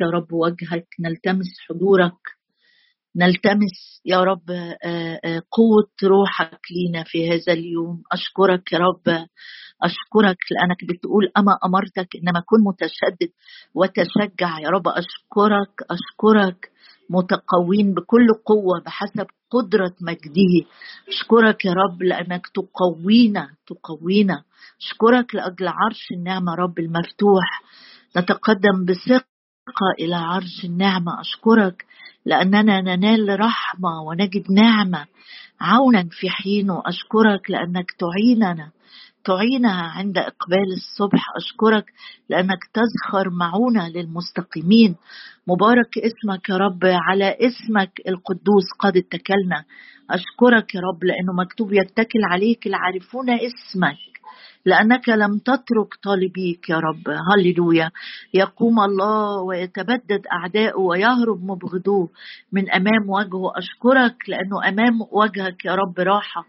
يا رب وجهك نلتمس حضورك نلتمس يا رب آه، آه، قوة روحك لينا في هذا اليوم. أشكرك يا رب أشكرك لأنك بتقول أما أمرتك إنما كن متشدد وتشجع يا رب. أشكرك أشكرك متقوين بكل قوة بحسب قدرة مجده. أشكرك يا رب لأنك تقوينا تقوينا. أشكرك لأجل عرش النعمة رب المفتوح. نتقدم بثقة إلى عرش النعمة. أشكرك لأننا ننال رحمة ونجد نعمة عونا في حينه أشكرك لأنك تعيننا تعينها عند إقبال الصبح. أشكرك لأنك تزخر معونة للمستقيمين. مبارك اسمك يا رب على اسمك القدوس قد اتكلنا. أشكرك يا رب لأنه مكتوب يتكل عليك العارفون اسمك. لأنك لم تترك طالبيك يا رب. هللويا. يقوم الله ويتبدد أعداؤه ويهرب مبغضوه من أمام وجهه. أشكرك لأنه أمام وجهك يا رب راحة.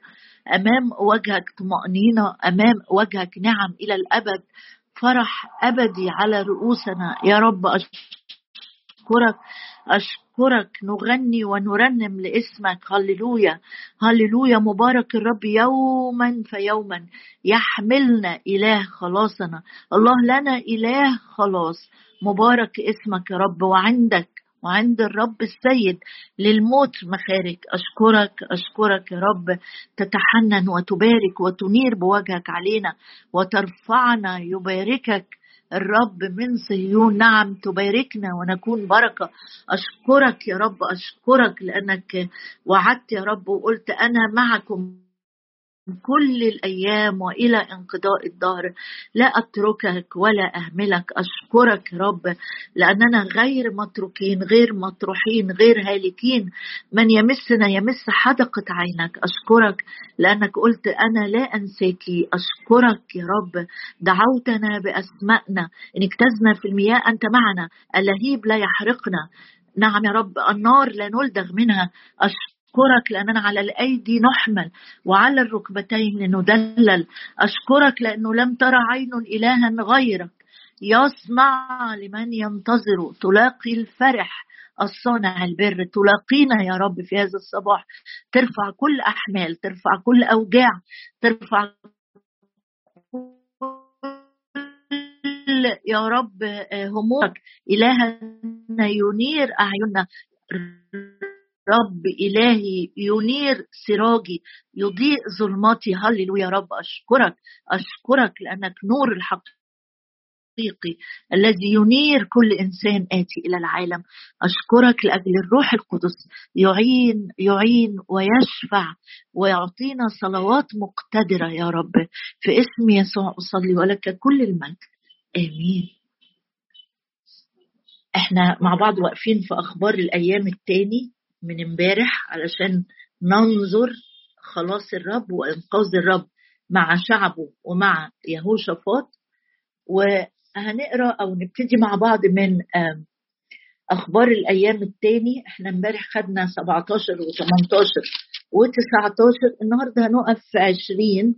أمام وجهك طمأنينة. أمام وجهك نعم إلى الأبد. فرح أبدي على رؤوسنا. يا رب أشكرك. أشكرك نغني ونرنم لاسمك. هللويا هللويا. مبارك الرب يوما فيوما. يحملنا إله خلاصنا. الله لنا إله خلاص. مبارك اسمك يا رب. وعندك وعند الرب السيد للموت مخارج. أشكرك أشكرك يا رب. تتحنن وتبارك وتنير بوجهك علينا. وترفعنا يباركك. الرب من صهيون. نعم تباركنا ونكون بركة. أشكرك يا رب أشكرك لأنك وعدت يا رب وقلت أنا معكم. كل الأيام وإلى انقضاء الدهر. لا أتركك ولا أهملك. أشكرك رب لأننا غير متروكين غير مطروحين غير هالكين. من يمسنا يمس حدقة عينك. أشكرك لأنك قلت أنا لا أنساك. أشكرك يا رب. دعوتنا بأسمائنا. إن اجتزنا في المياه أنت معنا. اللهيب لا يحرقنا. نعم يا رب. النار لا نلدغ منها. أشكرك أشكرك لأننا على الأيدي نحمل وعلى الركبتين ندلل أشكرك لأنه لم ترى عين إلها غيرك. يصنع لمن ينتظر. تلاقي الفرح الصانع البر. تلاقينا يا رب في هذا الصباح. ترفع كل أحمال ترفع كل أوجاع ترفع يا رب همومك. إلهنا ينير أعيننا. رب إلهي ينير سراجي يضيء ظلماتي. هللويا رب أشكرك أشكرك لأنك نور الحقيقي الذي ينير كل إنسان آتي إلى العالم. أشكرك لأجل الروح القدس يعين يعين ويشفع ويعطينا صلوات مقتدرة يا رب. في اسم يسوع أصلي ولك كل المجد. آمين. إحنا مع بعض واقفين في أخبار الأيام التاني. من امبارح علشان ننظر خلاص الرب وإنقاذ الرب مع شعبه ومع يهوشافاط. وهنقرأ أو نبتدي مع بعض من أخبار الأيام التاني. إحنا امبارح خدنا 17 و18 و19 النهارده هنقف في 20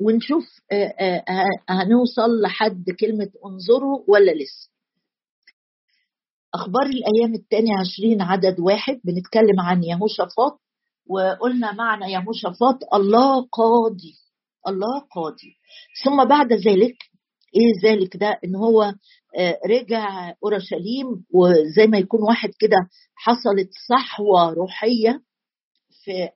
ونشوف هنوصل لحد كلمة انظروا ولا لسه. أخبار الأيام الثانية عشرين عدد واحد بنتكلم عن يهوشافاط وقلنا معنى يهوشافاط الله قاضي الله قاضي. ثم بعد ذلك إيه ذلك ده؟ إن هو آه، رجع أورشليم وزي ما يكون واحد كده حصلت صحوة روحية في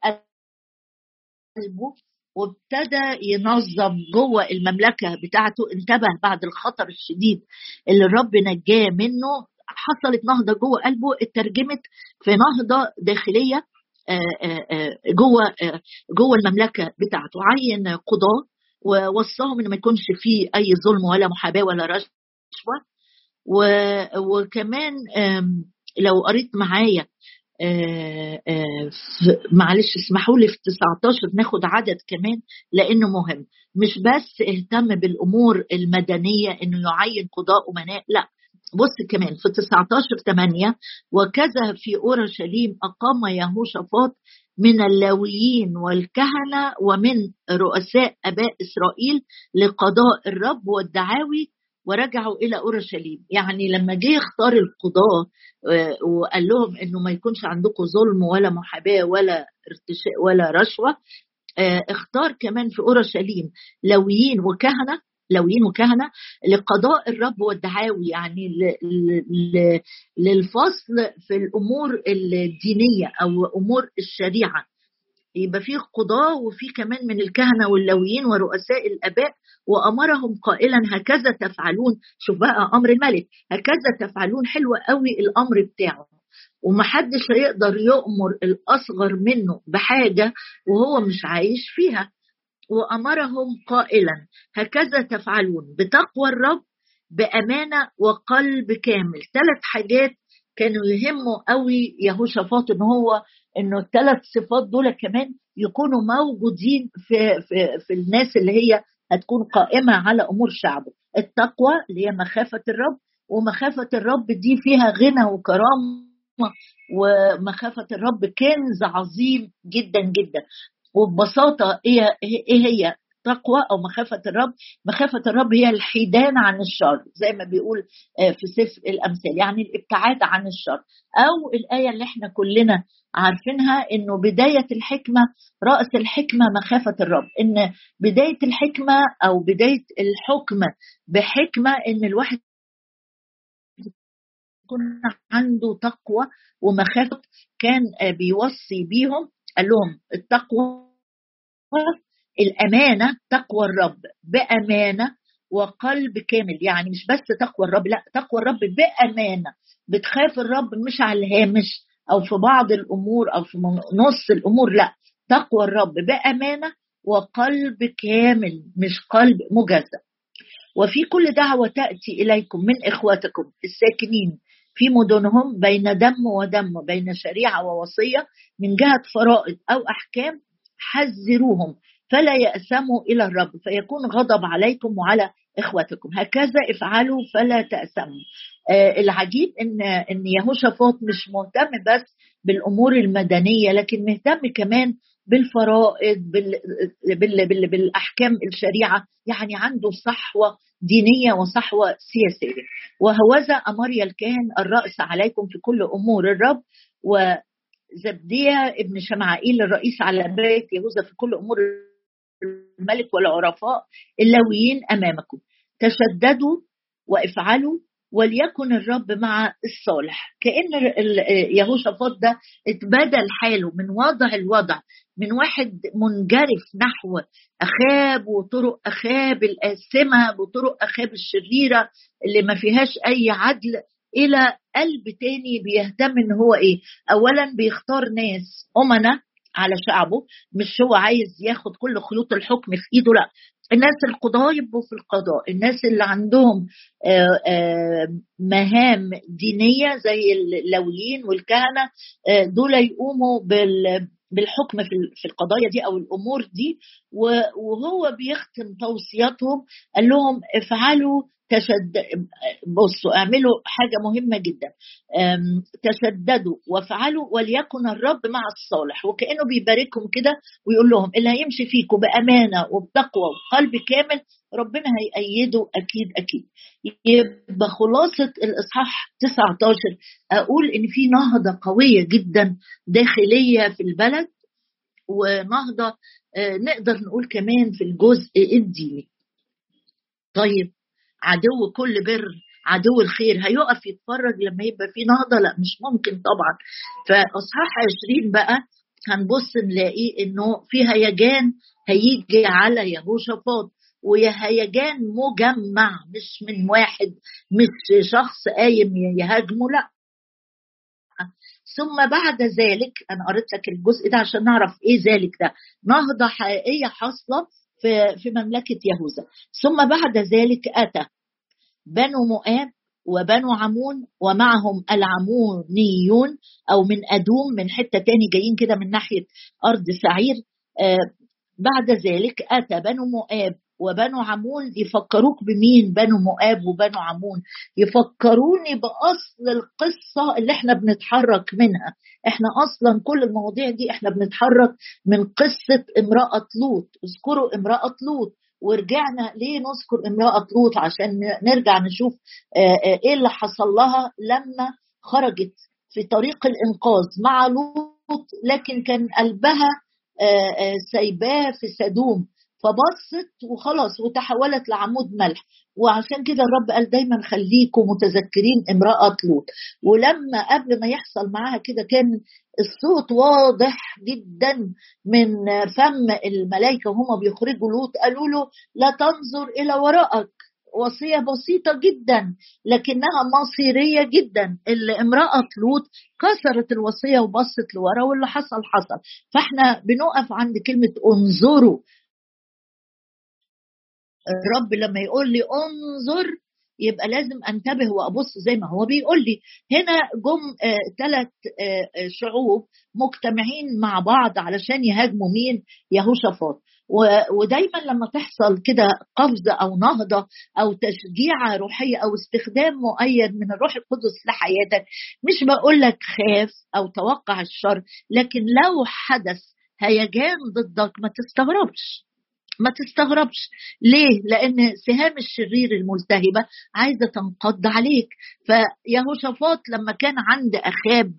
قلبه وابتدى ينظم جوه المملكة بتاعته انتبه بعد الخطر الشديد اللي الرب نجاه منه حصلت نهضة جوه قلبه اترجمت في نهضة داخلية آه، آه، آه، جوه جوه المملكة بتاعته. عين قضاة ووصاهم ان ما يكونش فيه أي ظلم ولا محاباة ولا رشوة. وكمان لو قريت معايا معلش اسمحوا لي في 19 ناخد عدد كمان لأنه مهم. مش بس اهتم بالأمور المدنية إنه يعين قضاء أمناء لا. بص كمان في 19 8 وكذا في اورشليم أقام يهوشافاط من اللاويين والكهنة ومن رؤساء أباء إسرائيل لقضاء الرب والدعاوي ورجعوا إلى اورشليم يعني لما جه يختار القضاة آه، وقال لهم إنه ما يكونش عندكم ظلم ولا محاباة ولا ارتشاء ولا رشوة آه، اختار كمان في اورشليم لويين وكهنة لويين وكهنه لقضاء الرب والدعاوي يعني للفصل في الأمور الدينية أو أمور الشريعة. يبقى في قضاة وفي كمان من الكهنة واللويين ورؤساء الآباء وأمرهم قائلا هكذا تفعلون؟ شوف بقى أمر الملك هكذا تفعلون؟ حلو قوي الأمر بتاعه. ومحدش هيقدر يؤمر الأصغر منه بحاجة وهو مش عايش فيها. وأمرهم قائلا هكذا تفعلون بتقوى الرب بأمانة وقلب كامل. ثلاث حاجات كانوا يهموا قوي يهوشافاط إن هو إنه الثلاث صفات دول كمان يكونوا موجودين في في في الناس اللي هي هتكون قائمة على أمور شعبه. التقوى اللي هي مخافة الرب ومخافة الرب دي فيها غنى وكرامة ومخافة الرب كنز عظيم جدا جدا. وببساطة إيه هي؟ تقوى أو مخافة الرب. مخافة الرب هي الحيدان عن الشر زي ما بيقول آه، في سفر الأمثال يعني الابتعاد عن الشر. أو الآية اللي إحنا كلنا عارفينها إنه بداية الحكمة رأس الحكمة مخافة الرب. إن بداية الحكمة أو بداية الحكمه بحكمة إن الواحد يكون عنده تقوى ومخافة كان آه، بيوصي بيهم قال لهم التقوى الأمانة تقوى الرب بأمانة وقلب كامل. يعني مش بس تقوى الرب لا تقوى الرب بأمانة. بتخاف الرب مش على الهامش أو في بعض الأمور أو في نص الأمور لا. تقوى الرب بأمانة وقلب كامل مش قلب مجزأ وفي كل دعوة تأتي إليكم من إخواتكم الساكنين في مدنهم بين دم ودم بين شريعة ووصية من جهة فرائض أو أحكام حذروهم فلا يأسموا إلى الرب فيكون غضب عليكم وعلى إخوتكم. هكذا افعلوا فلا تأسموا آه العجيب إن إن يهوشافاط مش مهتم بس بالأمور المدنية لكن مهتم كمان بالفرائض بال بال بال بالأحكام الشريعة. يعني عنده صحوة دينية وصحوة سياسية. وهوذا أمر الكاهن الرأس عليكم في كل أمور الرب. وزبدية ابن شمعائيل الرئيس على بيت يهوذا في كل أمور الملك والعرفاء اللاويين أمامكم. تشددوا وافعلوا وليكن الرب مع الصالح. كأن يهوشافاط ده اتبدل حاله من وضع الوضع من واحد منجرف نحو أخاب وطرق أخاب الآثمة وطرق أخاب الشريرة اللي ما فيهاش أي عدل إلى قلب تاني بيهتم إن هو إيه؟ اولا بيختار ناس امنا على شعبه مش هو عايز ياخد كل خيوط الحكم في إيده لأ الناس القضاة يبقوا في القضاء. الناس اللي عندهم آه، آه، مهام دينية زي اللويين والكهنة آه، دول يقوموا بالحكم في القضايا دي أو الأمور دي. وهو بيختم توصياتهم قال لهم افعلوا تشد بصوا اعملوا حاجة مهمة جدا. تشددوا وافعلوا وليكن الرب مع الصالح. وكأنه بيباركهم كده ويقول لهم اللي هيمشي فيكم بأمانة وبتقوى وقلب كامل ربنا هيأيده أكيد أكيد. يبقى خلاصة الإصحاح 19 أقول إن في نهضة قوية جدا داخلية في البلد ونهضة آه، نقدر نقول كمان في الجزء الديني. طيب عدو كل بر عدو الخير. هيقف يتفرج لما يبقى في نهضة؟ لا مش ممكن طبعا. فأصحاح عشرين بقى هنبص نلاقي إنه في هيجان هيجي على يهوشافاط وهيجان مجمع مش من واحد مش شخص قايم يهاجمه لا. ثم بعد ذلك أنا قريت لك الجزء ده عشان نعرف إيه ذلك ده. نهضة حقيقية حاصلة في في مملكة يهوذا. ثم بعد ذلك أتى بنو مؤاب وبنو عمون ومعهم العمونيون أو من أدوم من حتة تاني جايين كده من ناحية أرض سعير. آه بعد ذلك أتى بنو مؤاب وبنو عمون يفكروك بمين؟ بنو مؤاب وبنو عمون. يفكروني بأصل القصة اللي إحنا بنتحرك منها. إحنا أصلا كل المواضيع دي إحنا بنتحرك من قصة امرأة لوط. اذكروا امرأة لوط. ورجعنا ليه نذكر امرأة لوط؟ عشان نرجع نشوف إيه اللي حصل لها لما خرجت في طريق الإنقاذ مع لوط لكن كان قلبها سايباه في سدوم. فبصت وخلاص وتحولت لعمود ملح. وعشان كده الرب قال دايما خليكم متذكرين امرأة لوط. ولما قبل ما يحصل معاها كده كان الصوت واضح جدا من فم الملائكة وهم بيخرجوا لوط. قالوا له لا تنظر إلى وراءك. وصية بسيطة جدا لكنها مصيرية جدا. اللي امرأة لوط كسرت الوصية وبصت لورا واللي حصل حصل. فإحنا بنقف عند كلمة انظروا. الرب لما يقول لي انظر يبقى لازم انتبه وابص زي ما هو بيقول لي. هنا جم ثلاث آه آه شعوب مجتمعين مع بعض علشان يهاجموا مين؟ يهوشافاط. ودايما لما تحصل كده قفزة أو نهضة أو تشجيع روحية أو استخدام مؤيد من الروح القدس لحياتك مش بقول لك خاف أو توقع الشر لكن لو حدث هيجان ضدك ما تستغربش. ما تستغربش. ليه؟ لأن سهام الشرير الملتهبة عايزة تنقض عليك. فيهوشافاط لما كان عند أخاب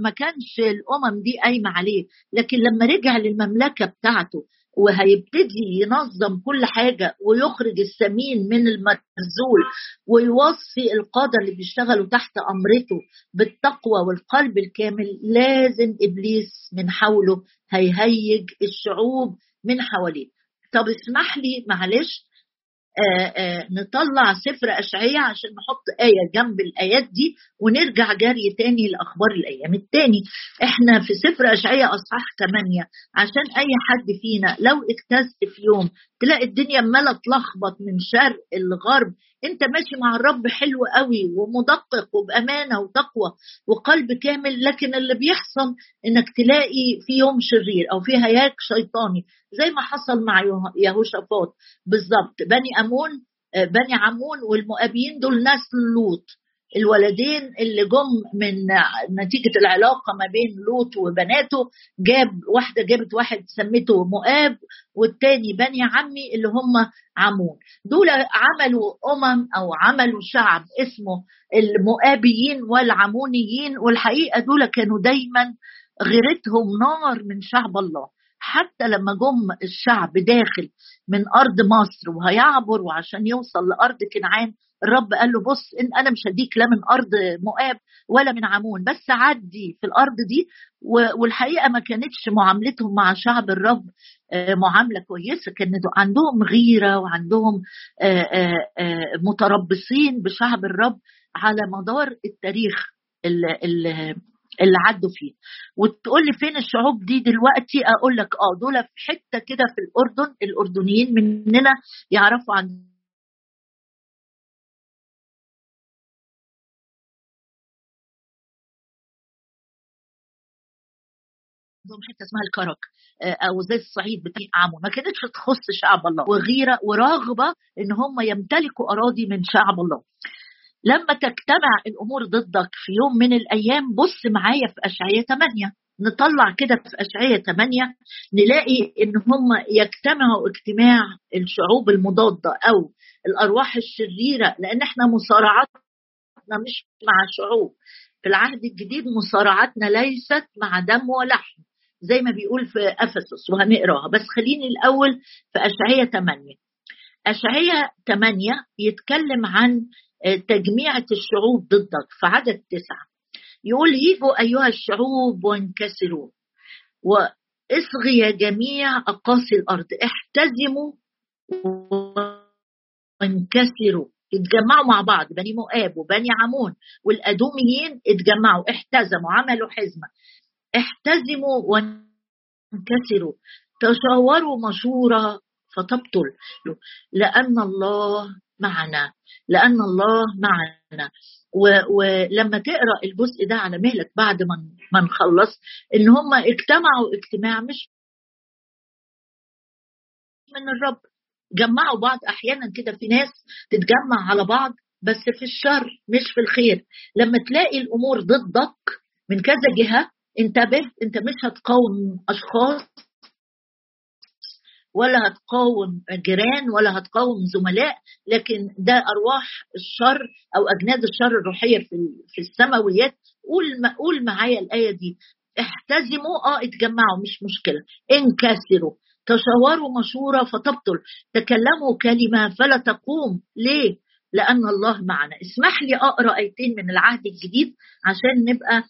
ما كانش الأمم دي قايمة عليه. لكن لما رجع للمملكة بتاعته وهيبتدي ينظم كل حاجة ويخرج السمين من المرزول ويوصي القادة اللي بيشتغلوا تحت أمرته بالتقوى والقلب الكامل لازم إبليس من حوله هيهيج الشعوب من حواليه. طب اسمح لي معلش آآ آآ نطلع سفر أشعية عشان نحط آية جنب الآيات دي ونرجع جري تاني لأخبار الأيام التاني. إحنا في سفر أشعية أصحاح 8 عشان أي حد فينا لو اجتزت في يوم تلاقي الدنيا عمالة تلخبط من شرق الغرب انت ماشي مع الرب حلو قوي ومدقق وبأمانة وتقوى وقلب كامل لكن اللي بيحصل إنك تلاقي في يوم شرير أو في هياك شيطاني زي ما حصل مع يهوشافاط. بالظبط. بني أمون بني عمون والمؤابيين دول نسل لوط. الولدين اللي جم من نتيجة العلاقة ما بين لوط وبناته جاب واحدة جابت واحد سمته مؤاب والتاني بني عمي اللي هم عمون. دول عملوا أمم أو عملوا شعب اسمه المؤابيين والعمونيين والحقيقة دول كانوا دايما غيرتهم نار من شعب الله. حتى لما جم الشعب داخل من أرض مصر وهيعبر وعشان يوصل لأرض كنعان الرب قال له بص إن أنا مش هديك لا من أرض مؤاب ولا من عمون بس عدي في الأرض دي. والحقيقة ما كانتش معاملتهم مع شعب الرب معاملة كويسة. كان عندهم غيرة وعندهم متربصين بشعب الرب على مدار التاريخ اللي عدوا فيه. وتقول لي فين الشعوب دي دلوقتي؟ أقول لك آه دول في حتة كده في الأردن الأردنيين مننا يعرفوا عن عندهم حتة اسمها الكرك أو زي الصعيد بتاع عمون ما كانتش تخص شعب الله. وغيرة ورغبة إن هم يمتلكوا أراضي من شعب الله. لما تجتمع الأمور ضدك في يوم من الأيام بص معايا في اشعياء 8 نطلع كده في اشعياء 8 نلاقي إن هم يجتمعوا اجتماع الشعوب المضادة أو الأرواح الشريرة لأن إحنا مصارعتنا مش مع شعوب. في العهد الجديد مصارعتنا ليست مع دم ولحم زي ما بيقول في أفسس وهنقراها. بس خليني الأول في اشعياء 8 اشعياء 8 يتكلم عن تجميعة الشعوب ضدك في عدد تسعة. يقول يجوا أيها الشعوب وانكسروا وإصغي يا جميع أقاصي الأرض. احتزموا وانكسروا. اتجمعوا مع بعض بني مؤاب وبني عمون والأدوميين اتجمعوا احتزموا عملوا حزمة. احتزموا وانكسروا. تشاوروا مشورة فتبطل. لأن الله معنا لأن الله معنا. ولما تقرأ الجزء ده على مهلك بعد ما ما نخلص إن هم اجتمعوا اجتماع مش من الرب. جمعوا بعض أحيانا كده في ناس تتجمع على بعض بس في الشر مش في الخير. لما تلاقي الأمور ضدك من كذا جهة انتبه انت مش هتقاوم أشخاص ولا هتقاوم جيران ولا هتقاوم زملاء لكن ده أرواح الشر أو أجناد الشر الروحية في في السماويات. قول قول معايا الآية دي. احتزموا آه اتجمعوا مش مشكلة. انكسروا. تشاوروا مشورة فتبطل. تكلموا كلمة فلا تقوم. ليه؟ لأن الله معنا. اسمح لي أقرأ آيتين من العهد الجديد عشان نبقى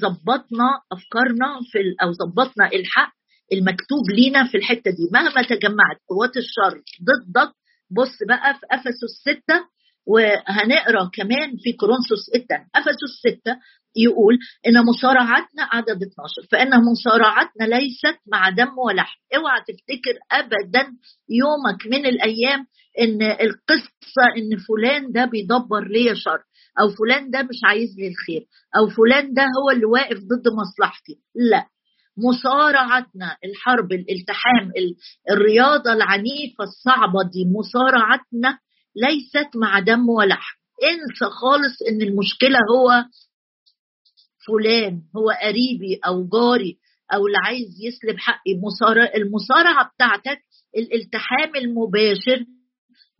ظبطنا أفكارنا في أو ظبطنا الحق. المكتوب لينا في الحتة دي. مهما تجمعت قوات الشر ضدك بص بقى في أفسس ستة وهنقرأ كمان في كورنثوس الثاني أفسس 6 يقول إن مصارعتنا عدد 12 فإن مصارعتنا ليست مع دم ولحم. اوعى تفتكر ابدا يومك من الأيام إن القصة إن فلان ده بيدبر ليا شر أو فلان ده مش عايز لي الخير أو فلان ده هو اللي واقف ضد مصلحتي. لا مصارعتنا الحرب الالتحام الرياضة العنيفة الصعبة دي مصارعتنا ليست مع دم ولحم انسى خالص إن المشكلة هو فلان هو قريبي أو جاري أو اللي عايز يسلب حقي. المصارعة بتاعتك الالتحام المباشر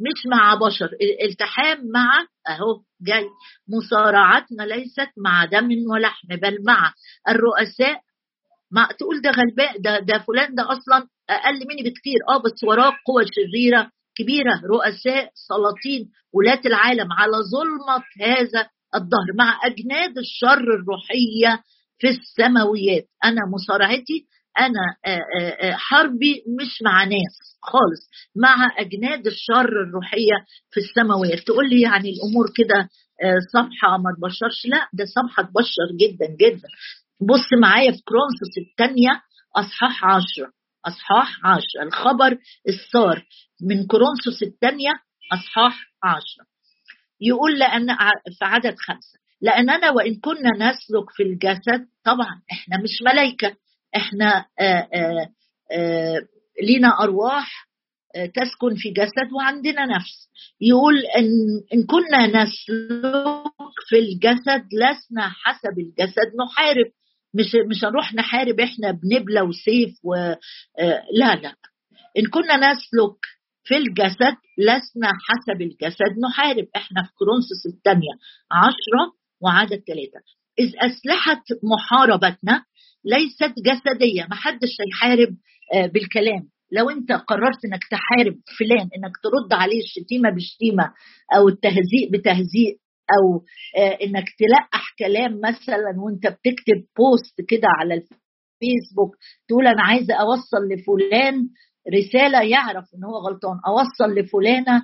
مش مع بشر الالتحام مع أهو جاي. مصارعتنا ليست مع دم ولحم بل مع الرؤساء ما تقول ده غلباء ده ده فلان ده أصلا أقل مني بكتير. آه بس وراه قوة شريرة كبيرة رؤساء سلاطين ولاة العالم على ظلمة هذا الظهر مع أجناد الشر الروحية في السماويات. أنا مصارعتي أنا حربي مش مع ناس خالص مع أجناد الشر الروحية في السماويات. تقول لي يعني الأمور كده صفحة ما تبشرش؟ لا ده صفحة تبشر جدا جدا. بص معايا في كرونسوس الثانية أصحاح عشرة أصحاح عشرة. الخبر السار من كورنثوس الثانية أصحاح عشرة. يقول لأن في عدد خمسة. لأننا وإن كنا نسلك في الجسد طبعا إحنا مش ملائكة إحنا آآ آآ لينا أرواح تسكن في جسد وعندنا نفس. يقول إن, إن كنا نسلك في الجسد لسنا حسب الجسد نحارب مش مش هنروح نحارب إحنا بنبلة وسيف و لا لا. إن كنا نسلك في الجسد لسنا حسب الجسد. نحارب إحنا في كورنثوس الثانية عشرة وعدد ثلاثة. إذ أسلحة محاربتنا ليست جسدية. ما حدش هيحارب بالكلام. لو أنت قررت إنك تحارب فلان إنك ترد عليه الشتيمة بشتيمه أو التهزيء بتهزيء أو إنك تلقح كلام مثلا وأنت بتكتب بوست كده على الفيسبوك تقول أنا عايزة أوصل لفلان رسالة يعرف إن هو غلطان أوصل لفلانة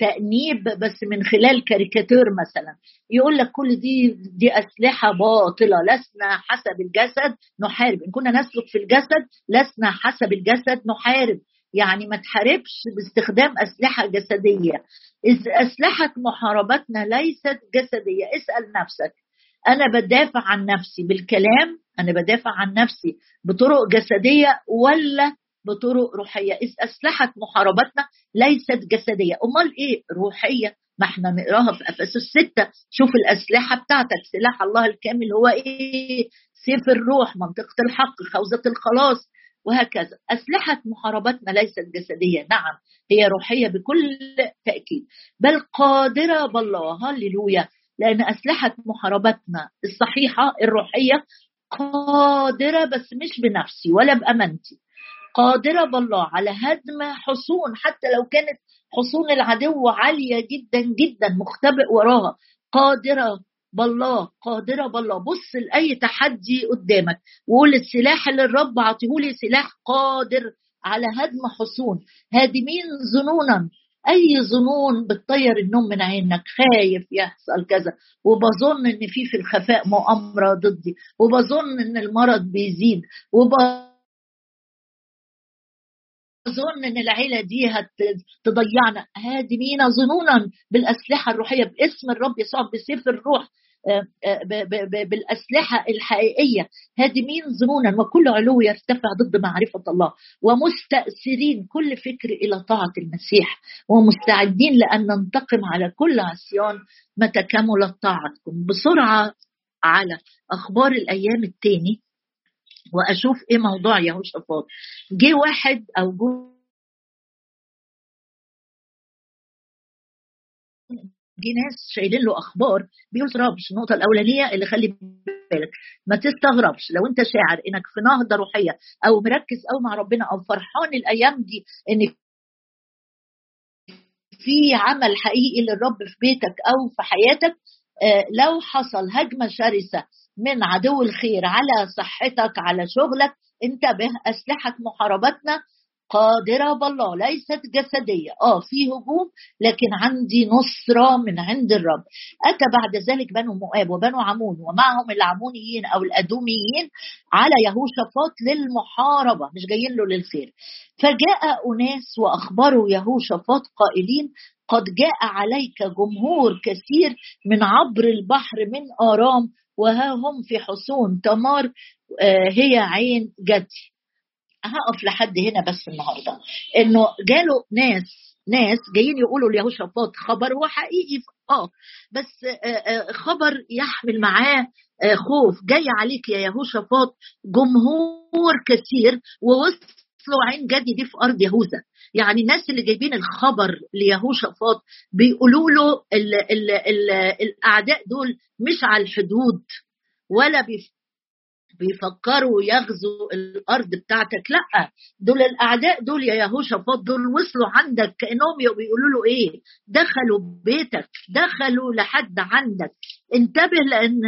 تأنيب بس من خلال كاريكاتير مثلا. يقول لك كل دي دي أسلحة باطلة لسنا حسب الجسد نحارب. إن كنا نسلك في الجسد لسنا حسب الجسد نحارب. يعني ما تحاربش باستخدام أسلحة جسدية. إذ أسلحة محاربتنا ليست جسدية. اسأل نفسك. أنا بدافع عن نفسي بالكلام أنا بدافع عن نفسي بطرق جسدية ولا بطرق روحية؟ إذ أسلحة محاربتنا ليست جسدية. أمال إيه روحية؟ ما إحنا نقراها في افسس ستة. شوف الأسلحة بتاعتك. سلاح الله الكامل هو إيه؟ سيف الروح منطقة الحق خوذة الخلاص. وهكذا. أسلحة محاربتنا ليست جسدية. نعم هي روحية بكل تأكيد. بل قادرة بالله هللويا لأن أسلحة محاربتنا الصحيحة الروحية قادرة بس مش بنفسي ولا بأمانتي. قادرة بالله على هدم حصون حتى لو كانت حصون العدو عالية جدا جدا مختبئ وراها. قادرة بالله قادرة بالله. بص لأي تحدي قدامك وقول السلاح اللي الرب عطيهولي سلاح قادر على هدم حصون. هادمين ظنونا. أي ظنون بتطير النوم من عينك؟ خايف يحصل كذا. وبظن إن في في الخفاء مؤامرة ضدي. وبظن إن المرض بيزيد. وب اظن إن العيلة دي هتضيعنا هادمين ظنونا بالأسلحة الروحية باسم الرب يسوع بسيف الروح بالأسلحة الحقيقية. هادمين ظنونا وكل علو يرتفع ضد معرفة الله. ومستأثرين كل فكر إلى طاعة المسيح. ومستعدين لأن ننتقم على كل عصيان متى كملت طاعتكم. بسرعة على أخبار الأيام التاني وأشوف إيه موضوع يهوشافاط. جه واحد أو جو دي ناس شايلين له أخبار بيقول ترابش النقطة الأولانية اللي خلي بالك ما تستغربش لو أنت شاعر إنك في نهضة روحية أو مركز أو مع ربنا أو فرحان الأيام دي إن في عمل حقيقي للرب في بيتك أو في حياتك لو حصل هجمة شرسة من عدو الخير على صحتك على شغلك انتبه أسلحة محاربتنا قادرة بالله ليست جسدية. آه في هجوم لكن عندي نصرة من عند الرب. أتى بعد ذلك بنو مؤاب وبنو عمون ومعهم العمونيين أو الأدوميين على يهوشافاط للمحاربة مش جايين له للخير. فجاء أناس وأخبروا يهوشافاط قائلين قد جاء عليك جمهور كثير من عبر البحر من آرام وها هم في حصون تمار آه، هي عين جدي. هقف لحد هنا بس النهارده. إنه جاله ناس ناس جايين يقولوا ليهوشافاط خبر هو حقيقي آه. بس آه، آه، خبر يحمل معاه آه، خوف. جاي عليك يا يهوشافاط جمهور كثير ووصلوا عين جدي دي في أرض يهوذا يعني الناس اللي جايبين الخبر ليهوشافاط بيقولوا له ال ال ال الأعداء دول مش على الحدود ولا بيفكروا يغزوا الأرض بتاعتك. لا دول الأعداء دول يا يهوشافاط دول وصلوا عندك كأنهم بيقولوا له إيه؟ دخلوا بيتك دخلوا لحد عندك. انتبه لأن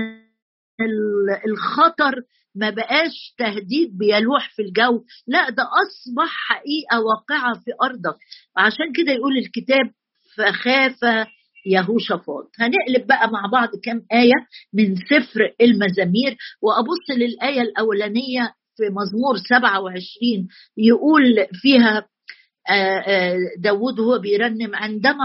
الخطر ما بقاش تهديد بيلوح في الجو. لا ده أصبح حقيقة واقعة في أرضك. عشان كده يقول الكتاب فخاف يهوشافاط هنقلب بقى مع بعض كم آية من سفر المزامير وأبص للآية الأولانية في مزمور 27 يقول فيها آه، آه، داود هو بيرنم عندما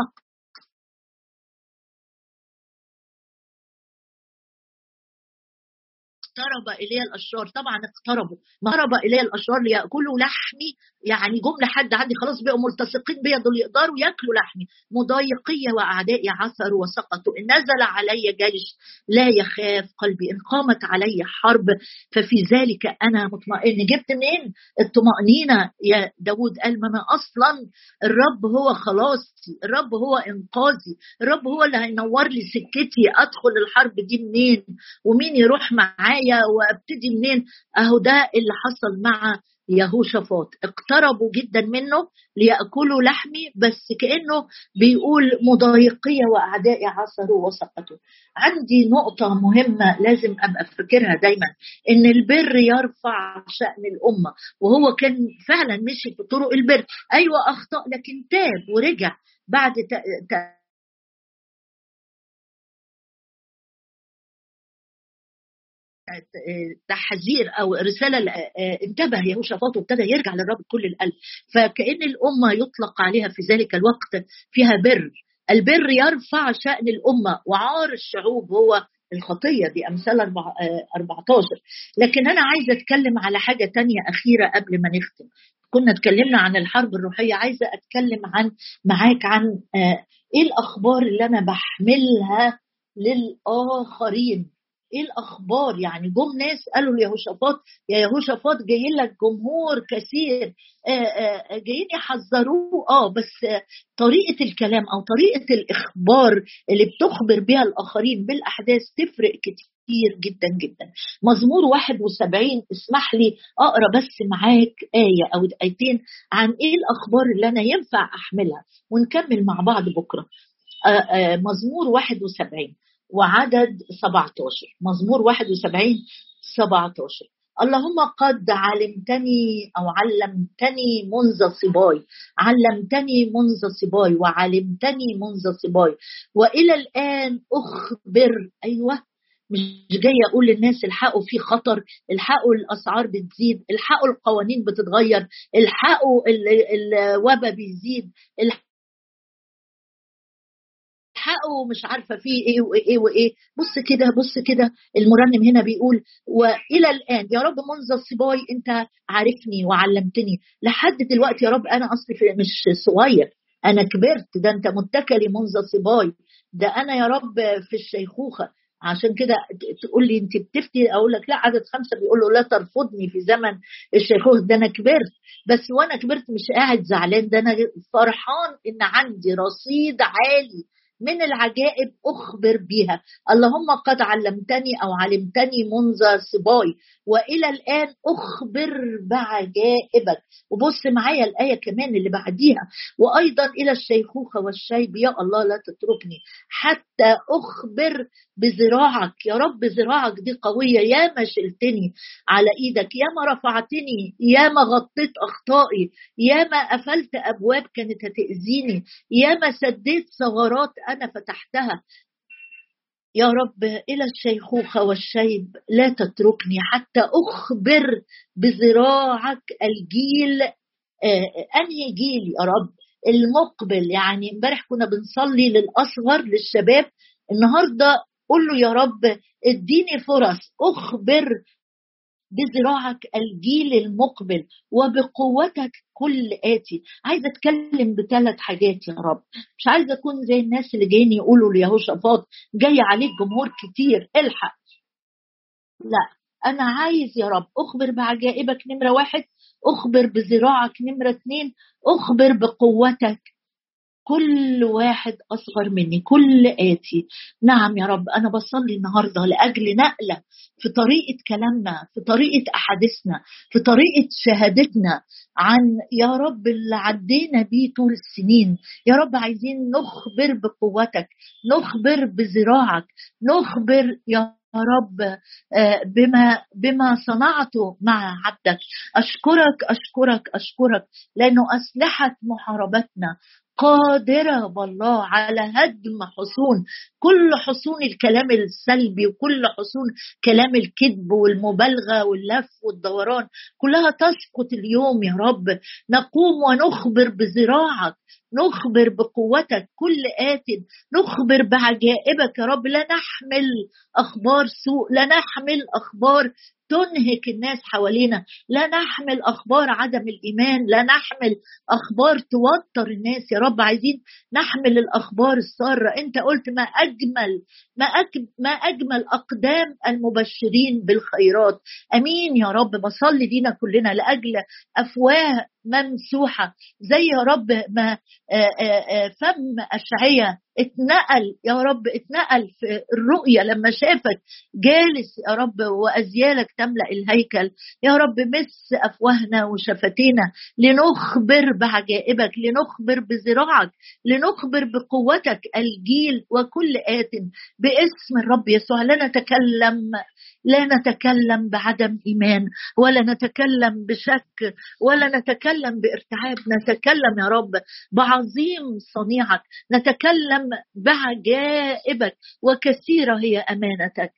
اقترب إلي الأشرار. طبعا اقتربوا. اقترب إلي الأشرار ليأكلوا لحمي. يعني جم لحد عندي. خلاص بقوا ملتصقين بيا دول يقدروا ياكلوا لحمي. مضايقي واعدائي عثروا وسقطوا. إن نزل علي جيش لا يخاف قلبي. إن قامت علي حرب ففي ذلك أنا مطمئن. جبت منين؟ الطمأنينة. يا داود قال ما أنا أصلا الرب هو خلاصي. الرب هو إنقاذي. الرب هو اللي هينور لي سكتي. أدخل الحرب دي منين؟ ومين يروح معايا؟ وأبتدي منين؟ أهو ده اللي حصل مع يهوشافاط. اقتربوا جدا منه ليأكلوا لحمي بس كأنه بيقول مضايقية وأعدائي عصروا وسقطوا. عندي نقطة مهمة لازم أبقى فاكرها دايما إن البر يرفع شأن الأمة. وهو كان فعلا مشي في طرق البر. أيوة أخطأ لكن تاب ورجع بعد تحذير أو رسالة آه، انتبه يهوشافاط وابتدى يرجع للرب بكل القلب. فكأن الأمة يطلق عليها في ذلك الوقت فيها بر. البر يرفع شأن الأمة وعار الشعوب هو الخطية دي امثال 14 آه، لكن أنا عايزه أتكلم على حاجة تانية أخيرة قبل ما نختم. كنا اتكلمنا عن الحرب الروحية عايزه أتكلم عن معاك عن آه، إيه الأخبار اللي أنا بحملها للآخرين؟ إيه الأخبار؟ يعني جم ناس قالوا ليهوشافاط يا يهوشافاط جاي لك جمهور كثير آه، آه، جايين يحذروه. آه بس طريقة الكلام أو طريقة الإخبار اللي بتخبر بها الآخرين بالأحداث تفرق كتير جدا جدا. مزمور 71 اسمح لي أقرأ بس معاك آية أو ايتين عن إيه الأخبار اللي أنا ينفع أحملها ونكمل مع بعض بكرة. آه، مزمور 71 وعدد 17 مزمور 71 17 اللهم قد علمتني أو علمتني منذ صباي. علمتني منذ صباي وعلمتني منذ صباي. وإلى الآن أخبر أيوه مش جاي أقول للناس الحقوا في خطر الحقوا الأسعار بتزيد الحقوا القوانين بتتغير الحقوا الوبا بيزيد حقه مش عارفة فيه إيه وإيه وإيه. بص كده بص كده. المرنم هنا بيقول وإلى الآن يا رب منذ الصباي أنت عارفني وعلمتني. لحد دلوقتي يا رب أنا أصلي مش صغير. أنا كبرت. ده أنت متكلي منذ الصباي. ده أنا يا رب في الشيخوخة. عشان كده تقول لي أنت بتفتي؟ أقول لك لا عدد خمسة بيقول له لا ترفضني في زمن الشيخوخة. ده أنا كبرت. بس وأنا كبرت مش قاعد زعلان. ده أنا فرحان إن عندي رصيد عالي. من العجائب أخبر بها. اللهم قد علمتني أو علمتني منذ صباي وإلى الآن أخبر بعجائبك. وبص معايا الآية كمان اللي بعديها. وأيضا إلى الشيخوخة والشيب يا الله لا تتركني. حتى أخبر بذراعك. يا رب ذراعك دي قوية. يا ما شلتني على إيدك. يا ما رفعتني. يا ما غطيت أخطائي. يا ما قفلت أبواب كانت هتأذيني. يا ما سديت ثغرات أنا فتحتها. يا رب إلى الشيخوخة والشيب لا تتركني حتى أخبر بذراعك الجيل. آه أنهي جيل يا رب؟ المقبل. يعني امبارح كنا بنصلي للأصغر للشباب. النهارده قول له يا رب اديني فرص أخبر بذراعك الجيل المقبل وبقوتك كل آتي. عايزة أتكلم بثلاث حاجات يا رب. مش عايزة أكون زي الناس اللي جايين يقولوا ليهوشافاط جاي عليك جمهور كتير الحق. لا أنا عايز يا رب أخبر بعجائبك نمرة واحد أخبر بذراعك نمرة اتنين أخبر بقوتك كل واحد أصغر مني كل آتي. نعم يا رب أنا بصلي النهارده لأجل نقلة في طريقة كلامنا في طريقة أحاديثنا في طريقة شهادتنا عن يا رب اللي عدينا بيه طول السنين. يا رب عايزين نخبر بقوتك نخبر بذراعك نخبر يا رب آه، بما بما صنعته مع عبدك. أشكرك أشكرك أشكرك لأنه أسلحة محاربتنا قادرة بالله على هدم حصون. كل حصون الكلام السلبي وكل حصون كلام الكذب والمبالغة واللف والدوران كلها تسقط اليوم يا رب. نقوم ونخبر بذراعك نخبر بقوتك كل آت. نخبر بعجائبك يا رب. لا نحمل أخبار سوء لا نحمل أخبار تنهك الناس حوالينا. لا نحمل أخبار عدم الإيمان لا نحمل أخبار توتر الناس. يا رب عايزين نحمل الأخبار السارة. أنت قلت ما أجمل ما ما أجمل أقدام المبشرين بالخيرات. آمين يا رب. بصلي لينا كلنا لأجل أفواه ممسوحة. زي يا رب ما فم اشعيا اتنقل يا رب اتنقل في الرؤية لما شافك جالس يا رب وأزيالك تملأ الهيكل. يا رب مس أفواهنا وشفتينا لنخبر بعجائبك لنخبر بذراعك لنخبر بقوتك الجيل وكل آت باسم الرب يسوع. لا نتكلم لا نتكلم بعدم إيمان ولا نتكلم بشك ولا نتكلم بارتعاب نتكلم يا رب بعظيم صنيعك نتكلم بعجائبك وكثيرة هي أمانتك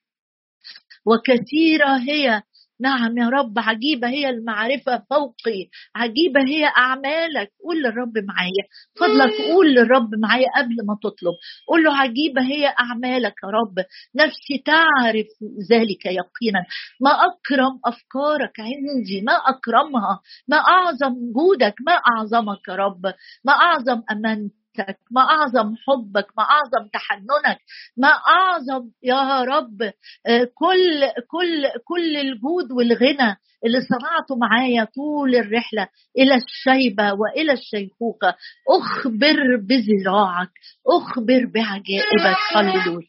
وكثيرة هي نعم يا رب عجيبة هي المعرفة فوقي عجيبة هي أعمالك. قول للرب معايا. فضلك قول للرب معايا قبل ما تطلب. قول له عجيبة هي أعمالك يا رب. نفسي تعرف ذلك يقينا. ما أكرم أفكارك عندي ما أكرمها. ما أعظم جودك ما أعظمك يا رب. ما أعظم أمانتك. محبتك ما أعظم حبك ما أعظم تحننك ما أعظم يا رب آه، كل كل كل الجود والغنى اللي صنعته معايا طول الرحلة إلى الشيبة وإلى الشيخوخة. أخبر بذراعك أخبر بعجائبك. هللويا.